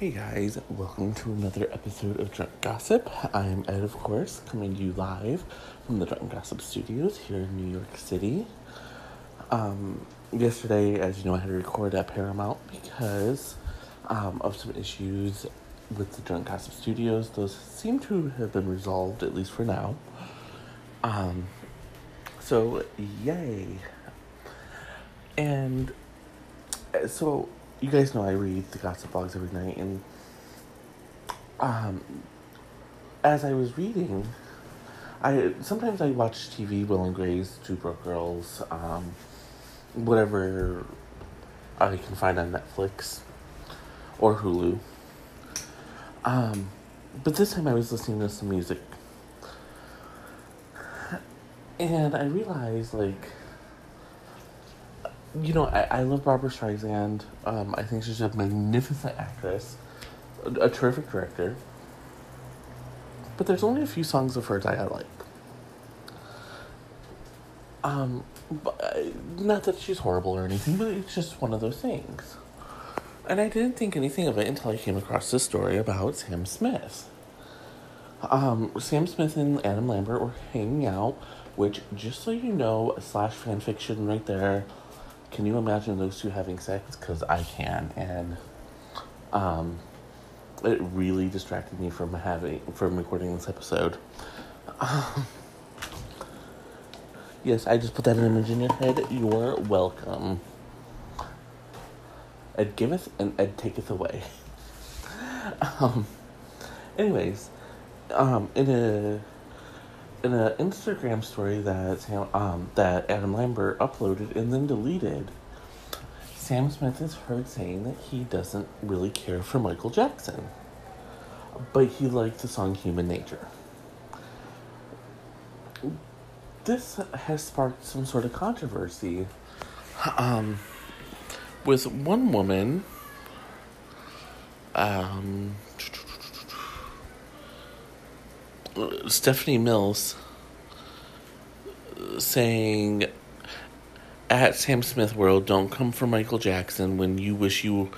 Hey guys, welcome to another episode of Drunk Gossip. I'm Ed, of course, coming to you live from the Drunk Gossip Studios here in New York City. Um, yesterday, as you know, I had to record at Paramount because um, of some issues with the Drunk Gossip Studios. Those seem to have been resolved, at least for now. Um, so, yay. And uh, so you guys know I read the gossip blogs every night, and um, as I was reading, I sometimes I watch TV, Will and Grace, Two Broke Girls, um, whatever I can find on Netflix or Hulu. Um, but this time I was listening to some music, and I realized like you know, I, I love Barbra Streisand. Um, I think she's a magnificent actress, a, a terrific director. But there's only a few songs of hers I like. Um, but, uh, not that she's horrible or anything, but it's just one of those things. And I didn't think anything of it until I came across this story about Sam Smith. Um, Sam Smith and Adam Lambert were hanging out, which, just so you know, slash fan fiction right there can you imagine those two having sex? Because I can, and um, it really distracted me from having from recording this episode. yes, I just put that image in your head. You're welcome. Ed giveth and Ed taketh away. um, anyways, um, in a in an Instagram story that Sam, um, that Adam Lambert uploaded and then deleted, Sam Smith is heard saying that he doesn't really care for Michael Jackson, but he liked the song "Human Nature." This has sparked some sort of controversy, um, with one woman. Um, Stephanie Mills uh, saying at Sam Smith World, don't come for Michael Jackson when you wish you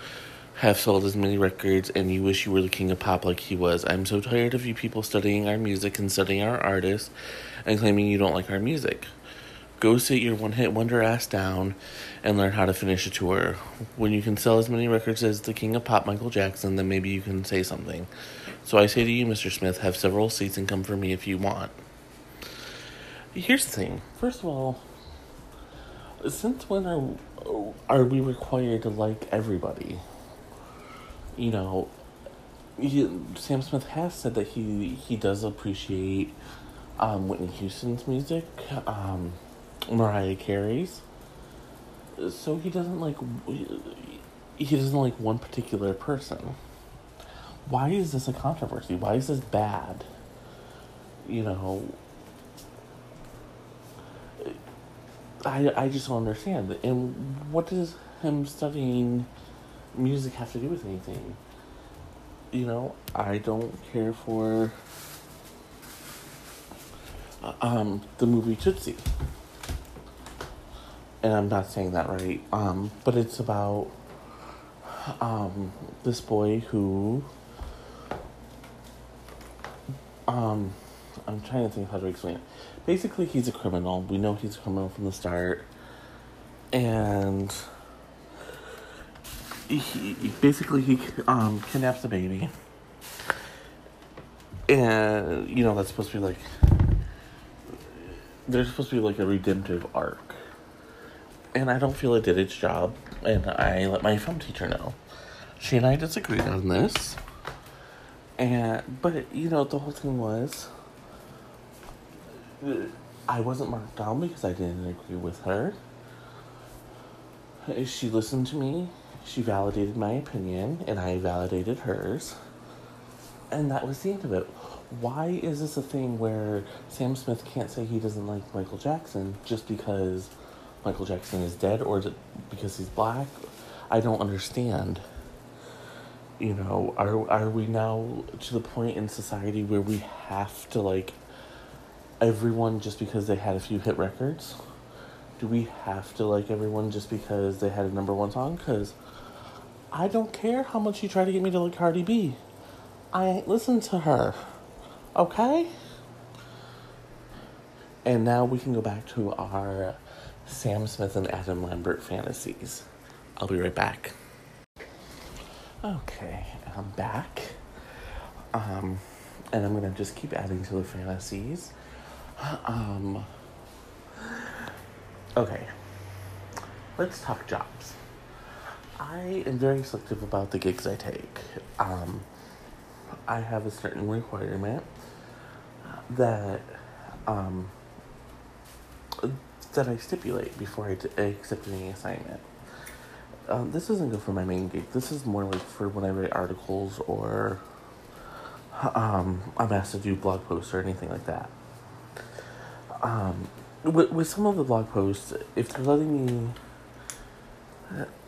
have sold as many records and you wish you were the king of pop like he was. I'm so tired of you people studying our music and studying our artists and claiming you don't like our music. Go sit your one hit wonder ass down and learn how to finish a tour. When you can sell as many records as the king of pop, Michael Jackson, then maybe you can say something. So I say to you, Mr. Smith, have several seats and come for me if you want. Here's the thing. First of all, since when are are we required to like everybody? You know, he, Sam Smith has said that he he does appreciate um, Whitney Houston's music. Um, Mariah Carey's. So he doesn't like he doesn't like one particular person. Why is this a controversy? Why is this bad? You know, I I just don't understand. And what does him studying music have to do with anything? You know, I don't care for um the movie Tootsie and I'm not saying that right, um, but it's about um, this boy who um, I'm trying to think how to explain it. Basically, he's a criminal. We know he's a criminal from the start, and he, basically he um, kidnaps a baby, and you know that's supposed to be like there's supposed to be like a redemptive arc and I don't feel it did its job. And I let my film teacher know. She and I disagreed on this. And but you know the whole thing was I wasn't marked down because I didn't agree with her. She listened to me. She validated my opinion, and I validated hers. And that was the end of it. Why is this a thing where Sam Smith can't say he doesn't like Michael Jackson just because Michael Jackson is dead or is it because he's black? I don't understand. You know, are are we now to the point in society where we have to like everyone just because they had a few hit records? Do we have to like everyone just because they had a number one song? Because I don't care how much you try to get me to like Cardi B. I ain't listen to her. Okay? And now we can go back to our Sam Smith and Adam Lambert fantasies. I'll be right back. Okay, I'm back. Um, and I'm gonna just keep adding to the fantasies. Um, okay, let's talk jobs. I am very selective about the gigs I take. Um, I have a certain requirement that um, that I stipulate before I, accept any assignment. Um, this isn't good for my main gig. This is more like for when I write articles or um, I'm asked to do blog posts or anything like that. Um, with, with some of the blog posts, if they're letting me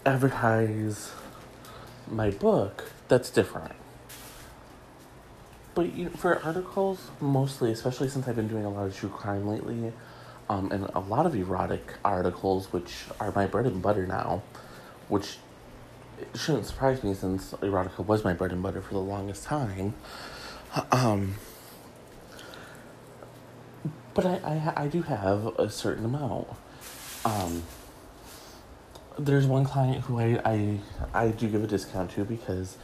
advertise my book, that's different. But you know, for articles, mostly, especially since I've been doing a lot of true crime lately, um, and a lot of erotic articles, which are my bread and butter now, which shouldn't surprise me since erotica was my bread and butter for the longest time. Um, but I, I, I do have a certain amount. Um, there's one client who I, I, I do give a discount to because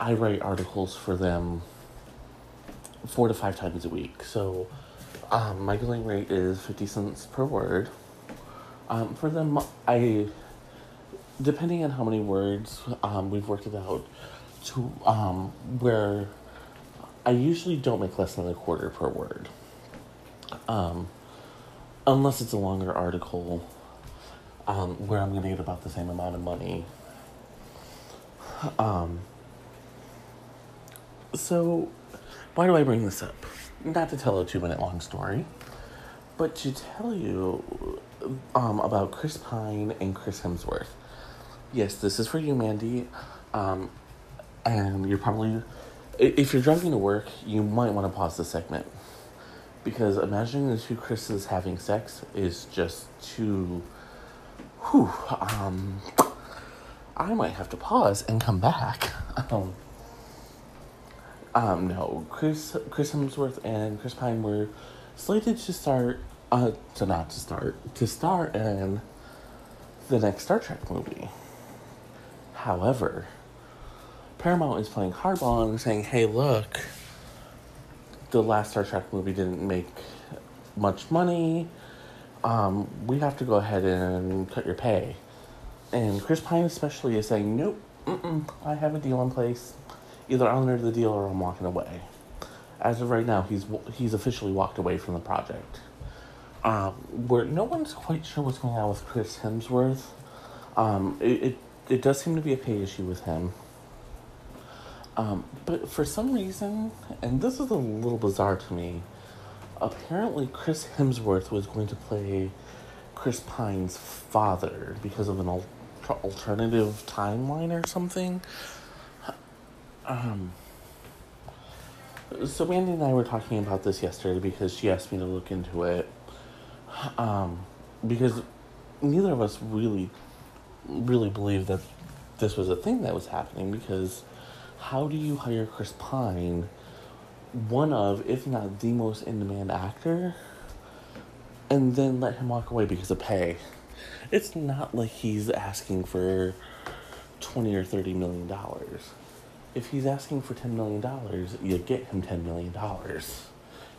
I write articles for them four to five times a week. So um, my billing rate is 50 cents per word. Um, for them, I, depending on how many words, um, we've worked it out to um, where I usually don't make less than a quarter per word. Um, unless it's a longer article um, where I'm going to get about the same amount of money. Um, so, why do I bring this up? Not to tell a two minute long story, but to tell you um, about Chris Pine and Chris Hemsworth. Yes, this is for you, Mandy. Um, and you're probably, if you're driving to work, you might want to pause the segment. Because imagining the two Chris's having sex is just too. Whew. Um, I might have to pause and come back. Um, um, no, Chris Chris Hemsworth and Chris Pine were slated to start, uh, to not to start, to star in the next Star Trek movie. However, Paramount is playing hardball and saying, "Hey, look, the last Star Trek movie didn't make much money. Um, we have to go ahead and cut your pay." And Chris Pine especially is saying, "Nope, I have a deal in place." Either I'll enter the deal or I'm walking away. As of right now, he's he's officially walked away from the project. Um, where no one's quite sure what's going on with Chris Hemsworth. Um, it, it it does seem to be a pay issue with him. Um, but for some reason, and this is a little bizarre to me, apparently Chris Hemsworth was going to play Chris Pine's father because of an al- alternative timeline or something. Um, so Mandy and I were talking about this yesterday because she asked me to look into it. Um, because neither of us really, really believe that this was a thing that was happening. Because how do you hire Chris Pine, one of, if not the most in demand actor, and then let him walk away because of pay? It's not like he's asking for twenty or thirty million dollars if he's asking for $10 million, you get him $10 million.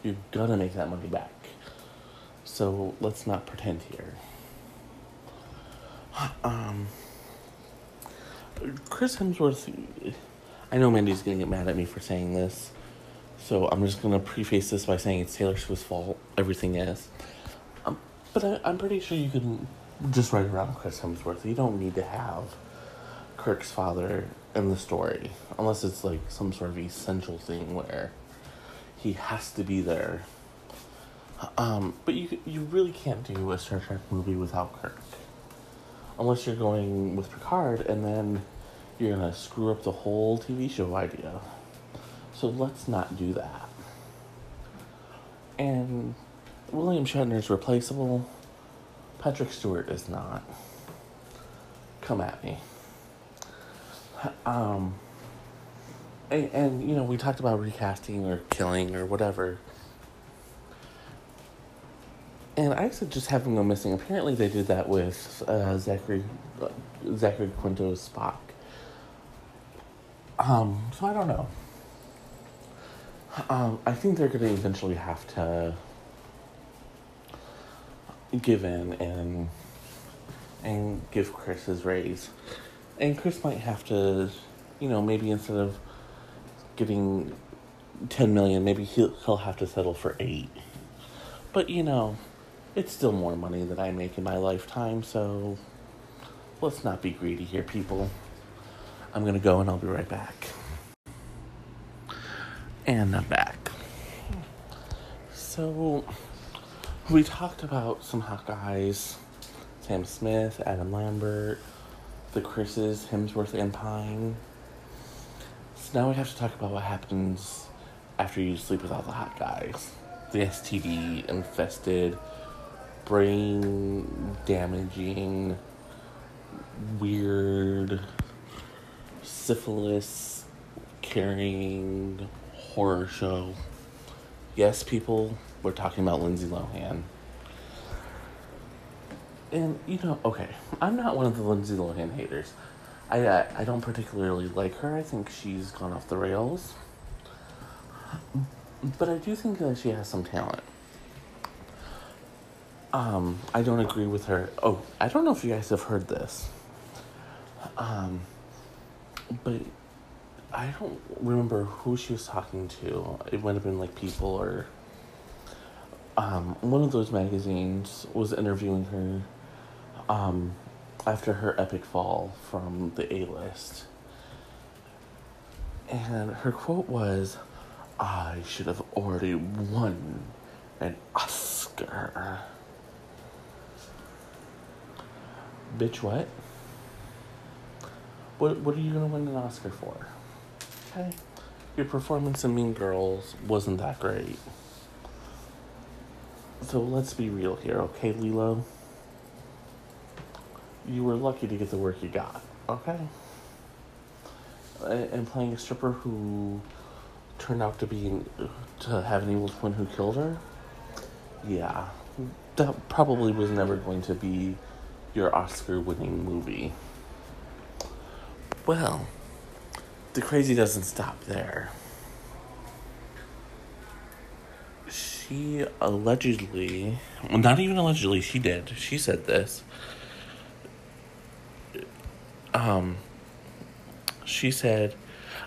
You're gonna make that money back. So let's not pretend here. Um, Chris Hemsworth, I know Mandy's gonna get mad at me for saying this, so I'm just gonna preface this by saying it's Taylor Swift's fault. Everything is. Um, but I, I'm pretty sure you can just write around Chris Hemsworth. You don't need to have Kirk's father in the story, unless it's like some sort of essential thing where he has to be there. Um, but you you really can't do a Star Trek movie without Kirk, unless you're going with Picard, and then you're gonna screw up the whole TV show idea. So let's not do that. And William Shatner is replaceable. Patrick Stewart is not. Come at me. Um, and, and, you know, we talked about recasting or killing or whatever. And I said just him go missing. Apparently, they did that with uh, Zachary uh, Zachary Quinto's Spock. Um, so I don't know. Um, I think they're going to eventually have to give in and and give Chris his raise. And Chris might have to, you know, maybe instead of getting 10 million, maybe he'll, he'll have to settle for 8. But, you know, it's still more money than I make in my lifetime, so let's not be greedy here, people. I'm gonna go and I'll be right back. And I'm back. So, we talked about some hot guys Sam Smith, Adam Lambert, the Chris's, Hemsworth, and Pine. So now we have to talk about what happens after you sleep with all the hot guys. The STD infested, brain damaging, weird, syphilis carrying horror show. Yes, people, we're talking about Lindsay Lohan. And you know, okay, I'm not one of the Lindsay Lohan haters. I, I I don't particularly like her. I think she's gone off the rails. But I do think that she has some talent. Um, I don't agree with her. Oh, I don't know if you guys have heard this. Um, but I don't remember who she was talking to. It might have been like People or um, one of those magazines was interviewing her um, after her epic fall from the A list. And her quote was, I should have already won an Oscar. Bitch, what? What, what are you gonna win an Oscar for? Okay. Your performance in Mean Girls wasn't that great. So let's be real here, okay, Lilo? You were lucky to get the work you got, okay? And playing a stripper who turned out to be to have an evil twin who killed her. Yeah, that probably was never going to be your Oscar-winning movie. Well, the crazy doesn't stop there. She allegedly, well, not even allegedly, she did. She said this. Um, she said,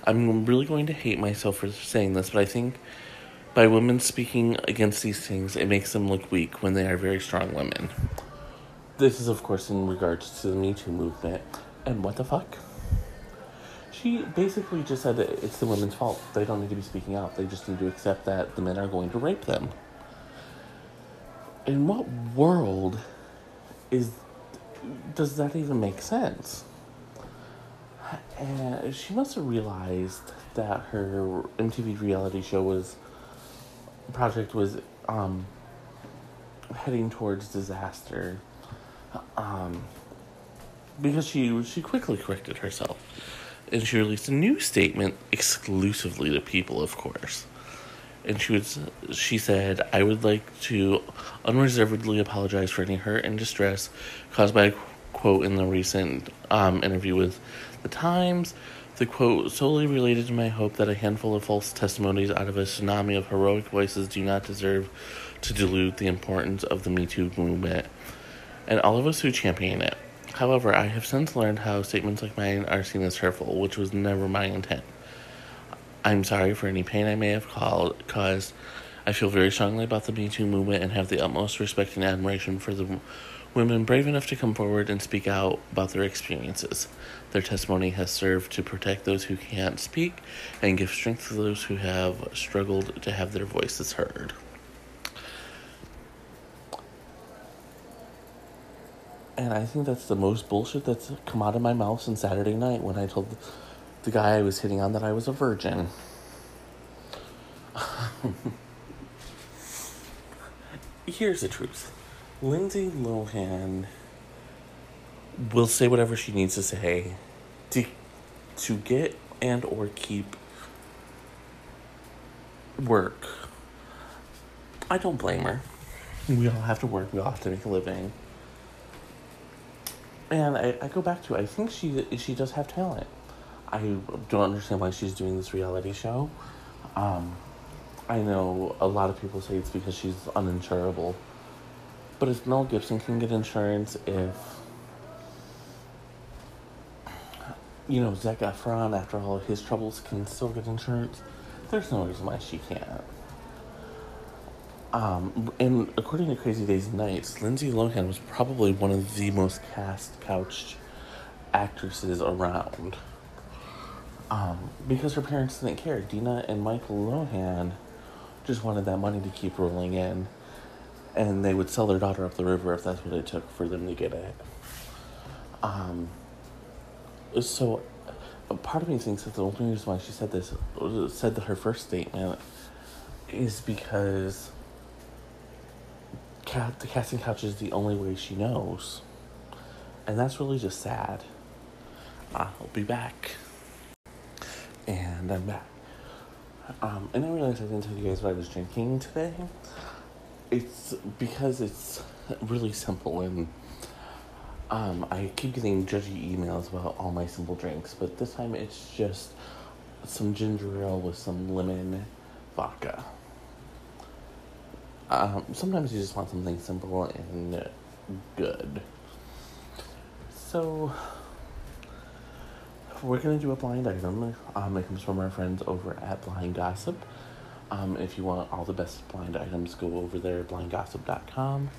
I'm really going to hate myself for saying this, but I think by women speaking against these things, it makes them look weak when they are very strong women. This is, of course, in regards to the Me Too movement. And what the fuck? She basically just said that it's the women's fault. They don't need to be speaking out. They just need to accept that the men are going to rape them. In what world is does that even make sense? And she must have realized that her MTV reality show was project was um, heading towards disaster. Um, because she she quickly corrected herself and she released a new statement exclusively to people, of course. And she was she said, "I would like to unreservedly apologize for any hurt and distress caused by a quote in the recent um, interview with the Times." The quote solely related to my hope that a handful of false testimonies out of a tsunami of heroic voices do not deserve to dilute the importance of the Me Too movement and all of us who champion it. However, I have since learned how statements like mine are seen as hurtful, which was never my intent. I'm sorry for any pain I may have caused. I feel very strongly about the Me Too movement and have the utmost respect and admiration for the women brave enough to come forward and speak out about their experiences. Their testimony has served to protect those who can't speak and give strength to those who have struggled to have their voices heard. And I think that's the most bullshit that's come out of my mouth since Saturday night when I told the guy I was hitting on that I was a virgin. Here's the truth Lindsay Lohan will say whatever she needs to say to, to get and or keep work. I don't blame her. We all have to work. We all have to make a living. And I, I go back to I think she she does have talent. I don't understand why she's doing this reality show. Um, I know a lot of people say it's because she's uninsurable. But if Mel Gibson can get insurance, if you know Zac Efron, after all his troubles, can still get insurance, there's no reason why she can't. Um, and according to Crazy Days and Nights, Lindsay Lohan was probably one of the most cast couched actresses around. Um, because her parents didn't care. Dina and Michael Lohan just wanted that money to keep rolling in. And they would sell their daughter up the river if that's what it took for them to get it. Um, so, part of me thinks that the only reason why she said this, said her first statement, is because cat, the casting couch is the only way she knows. And that's really just sad. I'll be back. And I'm back. Um, and I realized I didn't tell you guys what I was drinking today. It's because it's really simple and um, I keep getting judgy emails about all my simple drinks, but this time it's just some ginger ale with some lemon vodka. Um, sometimes you just want something simple and good. So, we're gonna do a blind item. Um, it comes from our friends over at Blind Gossip. Um, if you want all the best blind items, go over there, blindgossip.com.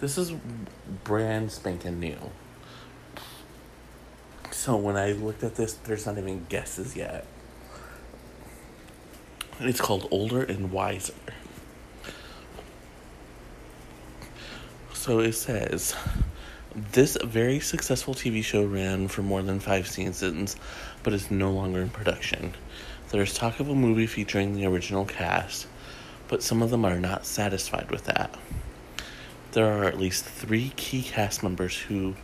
This is brand spanking new. So when I looked at this, there's not even guesses yet. It's called Older and Wiser. So it says this very successful TV show ran for more than five seasons, but is no longer in production. There is talk of a movie featuring the original cast, but some of them are not satisfied with that. There are at least three key cast members who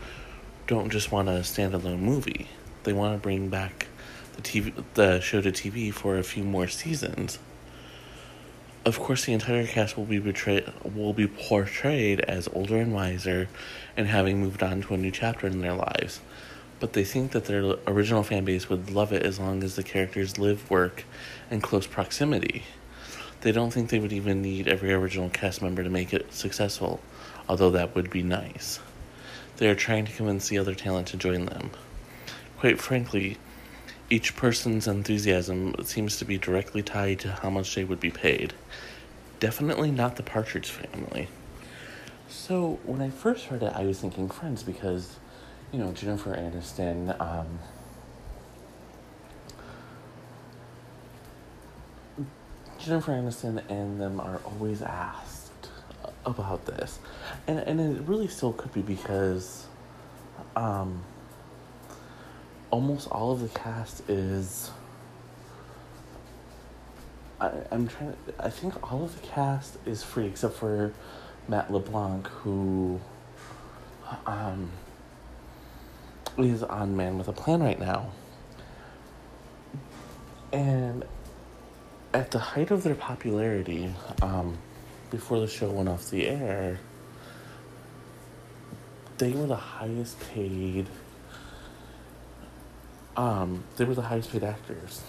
don't just want a standalone movie. They want to bring back the TV, the show to TV for a few more seasons. Of course, the entire cast will be betrayed, will be portrayed as older and wiser, and having moved on to a new chapter in their lives. But they think that their original fan base would love it as long as the characters live, work, and close proximity. They don't think they would even need every original cast member to make it successful, although that would be nice. They are trying to convince the other talent to join them. Quite frankly, each person's enthusiasm seems to be directly tied to how much they would be paid. Definitely not the Partridge family. So, when I first heard it, I was thinking Friends because, you know, Jennifer Aniston, um, Jennifer Aniston and them are always asked about this. And, and it really still could be because, um, almost all of the cast is. I, I'm trying to. I think all of the cast is free except for Matt LeBlanc, who um, is on Man with a Plan right now. And at the height of their popularity, um, before the show went off the air, they were the highest paid um, they were the highest paid actors.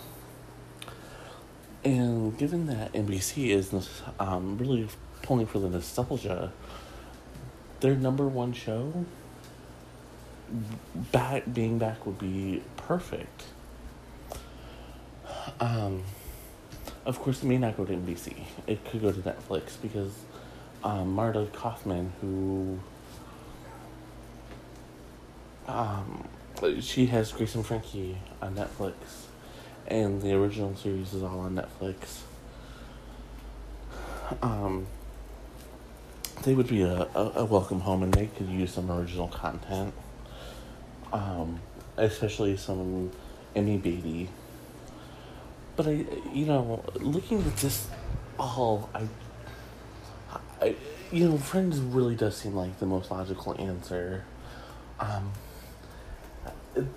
And given that NBC is um, really pulling for the nostalgia, their number one show, back being back would be perfect. Um, of course, it may not go to NBC. It could go to Netflix because um, Marta Kauffman, who um, she has Grace and Frankie on Netflix, and the original series is all on Netflix. Um, they would be a, a, a welcome home, and they could use some original content. Um, especially some Emmy Beatty. But I, you know, looking at this all, I, I, you know, Friends really does seem like the most logical answer. Um,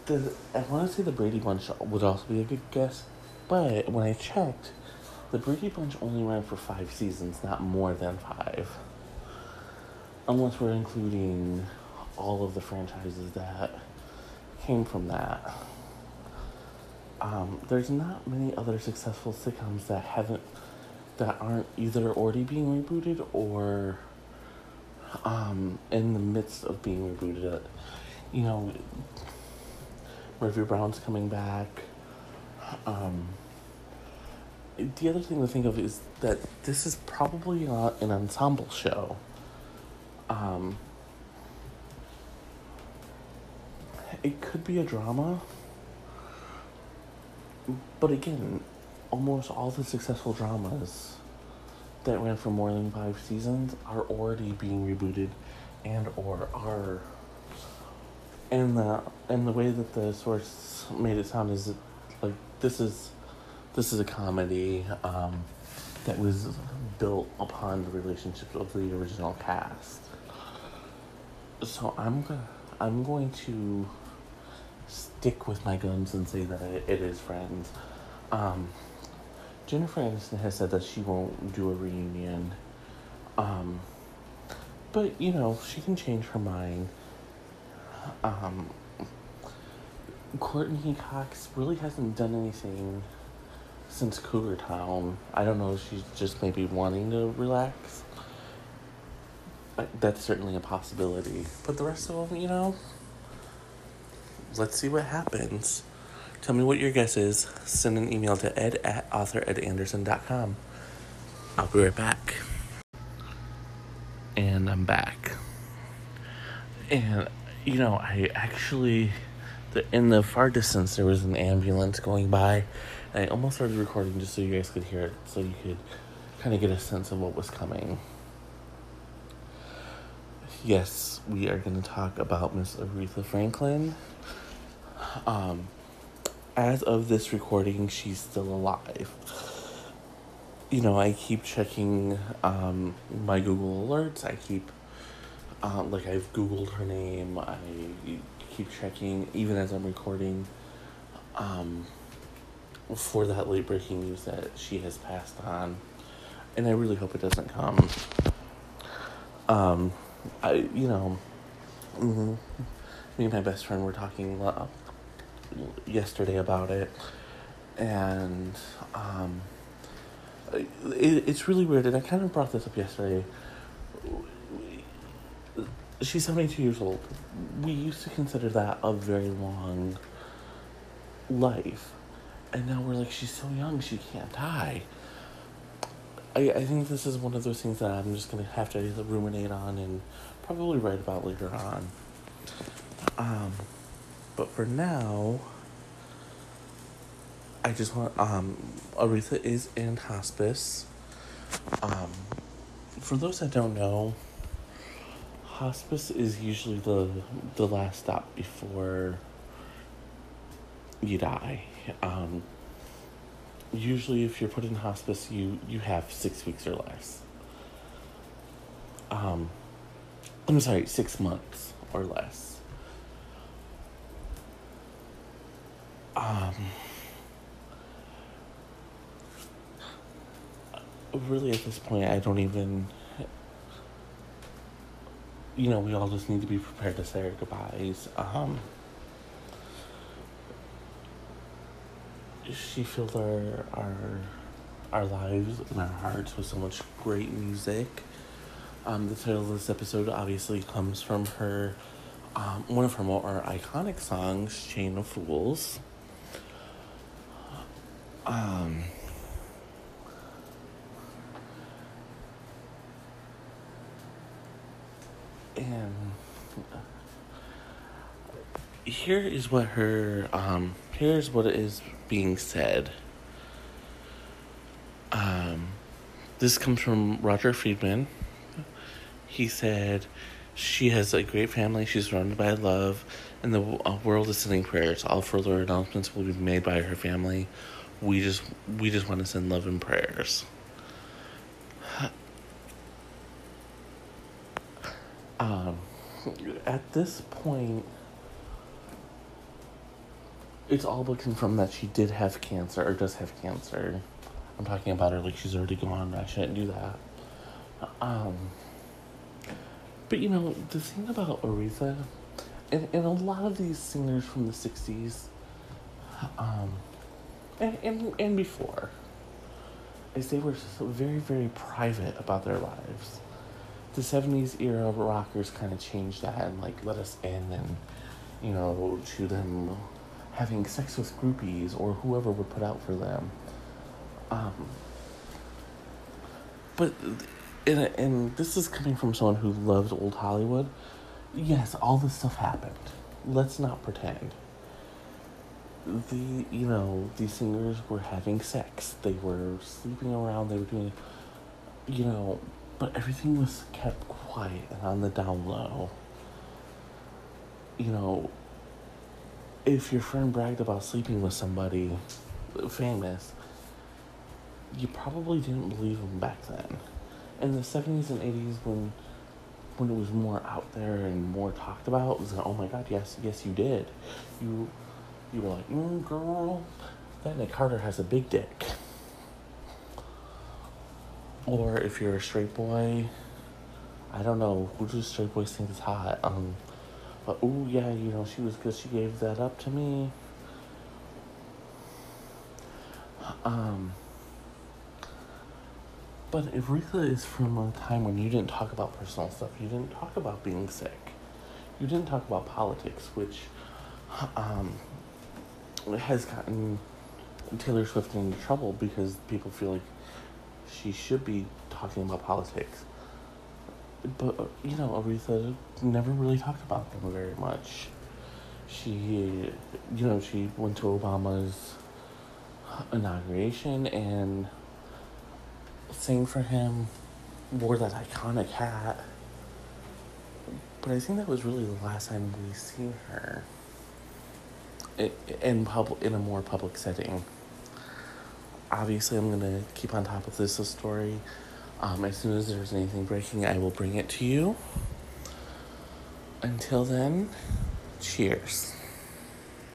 the I want to say the Brady Bunch would also be a good guess, but when I checked, the Brady Bunch only ran for five seasons, not more than five. Unless we're including all of the franchises that came from that. Um, there's not many other successful sitcoms that haven't that aren't either already being rebooted or um, in the midst of being rebooted. You know, Murphy Brown's coming back. Um, the other thing to think of is that this is probably not an ensemble show. Um, it could be a drama, but again, almost all the successful dramas that ran for more than five seasons are already being rebooted and or are and the and the way that the source made it sound is like this is this is a comedy um, that was built upon the relationships of the original cast. So I'm go- I'm going to stick with my guns and say that it, is Friends. Um, Jennifer Aniston has said that she won't do a reunion. Um, but you know she can change her mind. Um, Courteney Cox really hasn't done anything since Cougar Town. I don't know if she's just maybe wanting to relax. That's certainly a possibility. But the rest of them, you know, let's see what happens. Tell me what your guess is. Send an email to ed at authoredanderson.com. I'll be right back. And I'm back. And, you know, I actually, the, in the far distance, there was an ambulance going by. I almost started recording just so you guys could hear it, so you could kind of get a sense of what was coming. Yes, we are going to talk about Miss Aretha Franklin. Um, as of this recording, she's still alive. You know, I keep checking um, my Google alerts. I keep, um, like, I've Googled her name. I keep checking, even as I'm recording, um, for that late breaking news that she has passed on. And I really hope it doesn't come. Um, I, you know, mm-hmm. me and my best friend were talking uh, yesterday about it, and um, it, it's really weird. And I kind of brought this up yesterday. She's seventy-two years old. We used to consider that a very long life, and now we're like, she's so young, she can't die. I, I think this is one of those things that I'm just gonna have to ruminate on and probably write about later on. Um, but for now, I just want um, Aretha is in hospice. Um, for those that don't know, hospice is usually the the last stop before you die. Um, usually if you're put in hospice you you have six weeks or less um i'm sorry six months or less um really at this point i don't even you know we all just need to be prepared to say our goodbyes um she filled our our our lives and our hearts with so much great music. Um, the title of this episode obviously comes from her um, one of her more iconic songs, "Chain of Fools." Um, and here is what her um, here's what is being said. Um, this comes from Roger Friedman. He said, She has a great family, she's surrounded by love, and the uh, world is sending prayers. All further announcements will be made by her family. We just we just want to send love and prayers. Um, at this point, it's all but confirmed that she did have cancer or does have cancer. I'm talking about her like she's already gone. I shouldn't do that. Um, but you know the thing about Aretha, and, and a lot of these singers from the '60s, um, and and, and before, is they were very very private about their lives. The '70s era rockers kind of changed that and like let us in and you know to them having sex with groupies or whoever would put out for them. Um, but and, and this is coming from someone who loves old Hollywood. Yes, all this stuff happened. Let's not pretend. The you know these singers were having sex. They were sleeping around. They were doing, you know, but everything was kept quiet and on the down low. You know, if your friend bragged about sleeping with somebody famous, you probably didn't believe him back then. In the seventies and eighties, when when it was more out there and more talked about, it was like, oh my god, yes, yes, you did. You you were like, mm, girl, that Nick Carter has a big dick. Or if you're a straight boy, I don't know who do straight boys think is hot. Um, but oh yeah, you know she was good. She gave that up to me. Um, but Aretha is from a time when you didn't talk about personal stuff, you didn't talk about being sick, you didn't talk about politics, which um, has gotten Taylor Swift into trouble because people feel like she should be talking about politics but you know, Aretha never really talked about them very much. She, you know, she went to Obama's inauguration and sang for him, wore that iconic hat. But I think that was really the last time we seen her in public in a more public setting. Obviously, I'm gonna keep on top of this story um, as soon as there's anything breaking, I will bring it to you. Until then, cheers.